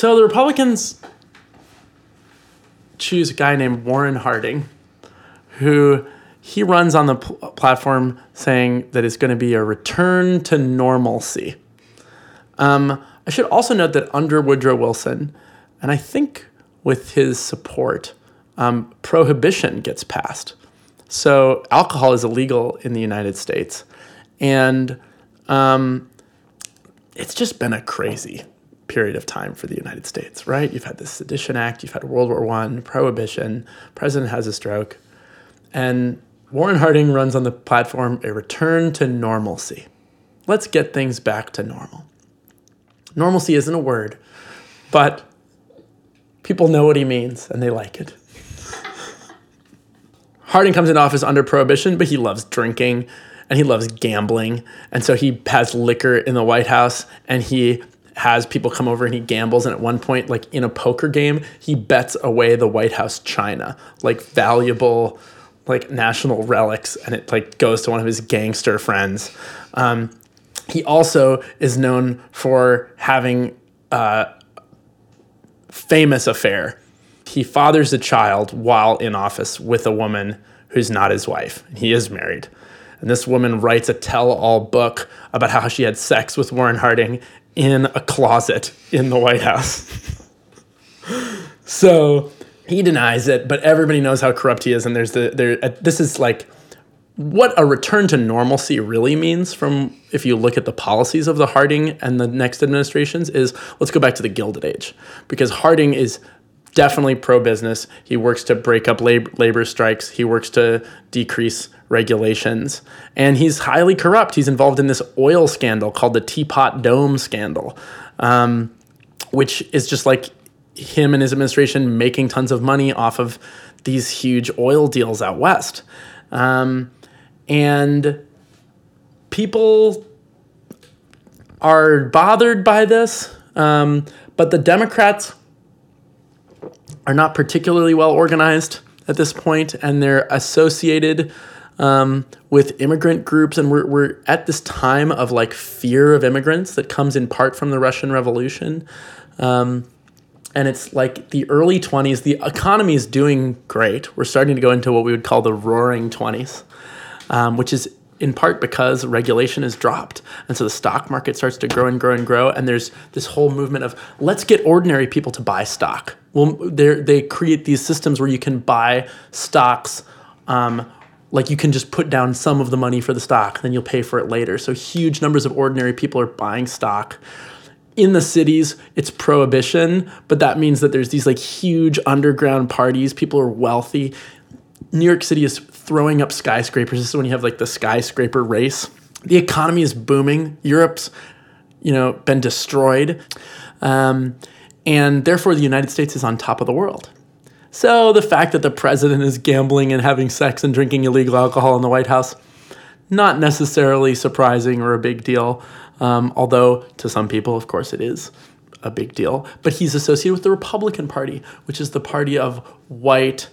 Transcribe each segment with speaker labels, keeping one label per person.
Speaker 1: So the Republicans choose a guy named Warren Harding, who he runs on the pl- platform saying that it's going to be a return to normalcy. Um, I should also note that under Woodrow Wilson, and I think with his support, um, prohibition gets passed. So alcohol is illegal in the United States. And um, it's just been a crazy period of time for the United States, right? You've had the Sedition Act, you've had World War One, prohibition, president has a stroke, and Warren Harding runs on the platform a return to normalcy. Let's get things back to normal. Normalcy isn't a word, but people know what he means and they like it. Harding comes into office under prohibition, but he loves drinking and he loves gambling. And so he has liquor in the White House and he has people come over and he gambles. And at one point, like in a poker game, he bets away the White House china, like valuable, like national relics, and it like goes to one of his gangster friends. Um, he also is known for having a famous affair. He fathers a child while in office with a woman who's not his wife. He is married. And this woman writes a tell all book about how she had sex with Warren Harding in a closet in the White House. so he denies it, but everybody knows how corrupt he is. And there's the there. Uh, this is like what a return to normalcy really means from if you look at the policies of the Harding and the next administrations is let's go back to the Gilded Age because Harding is definitely pro business. He works to break up lab- labor strikes. He works to decrease regulations. And he's highly corrupt. He's involved in this oil scandal called the Teapot Dome scandal, um, which is just like him and his administration making tons of money off of these huge oil deals out west. Um, and people are bothered by this. Um, but the Democrats are not particularly well organized at this point, and they're associated um, with immigrant groups. And we're, we're at this time of like fear of immigrants that comes in part from the Russian Revolution. Um, and it's like the early 20s, the economy is doing great. We're starting to go into what we would call the roaring 20s, um, which is in part because regulation is dropped. And so the stock market starts to grow and grow and grow. And there's this whole movement of let's get ordinary people to buy stock. Well, they create these systems where you can buy stocks. Um, like you can just put down some of the money for the stock, then you'll pay for it later. So huge numbers of ordinary people are buying stock. In the cities, it's prohibition, but that means that there's these like huge underground parties. People are wealthy. New York City is throwing up skyscrapers. This is when you have like the skyscraper race. The economy is booming. Europe's, you know, been destroyed. Um, and therefore, the United States is on top of the world. So the fact that the president is gambling and having sex and drinking illegal alcohol in the White House, not necessarily surprising or a big deal. Um, although to some people, of course, it is a big deal. But he's associated with the Republican Party, which is the party of white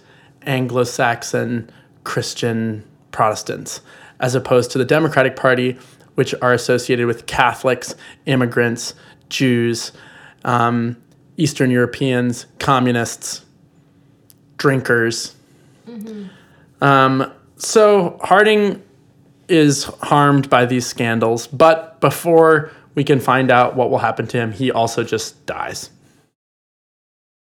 Speaker 1: Anglo Saxon Christian Protestants, as opposed to the Democratic Party, which are associated with Catholics, immigrants, Jews, um, Eastern Europeans, communists, drinkers. Mm-hmm. Um, so Harding is harmed by these scandals, but before we can find out what will happen to him, he also just dies.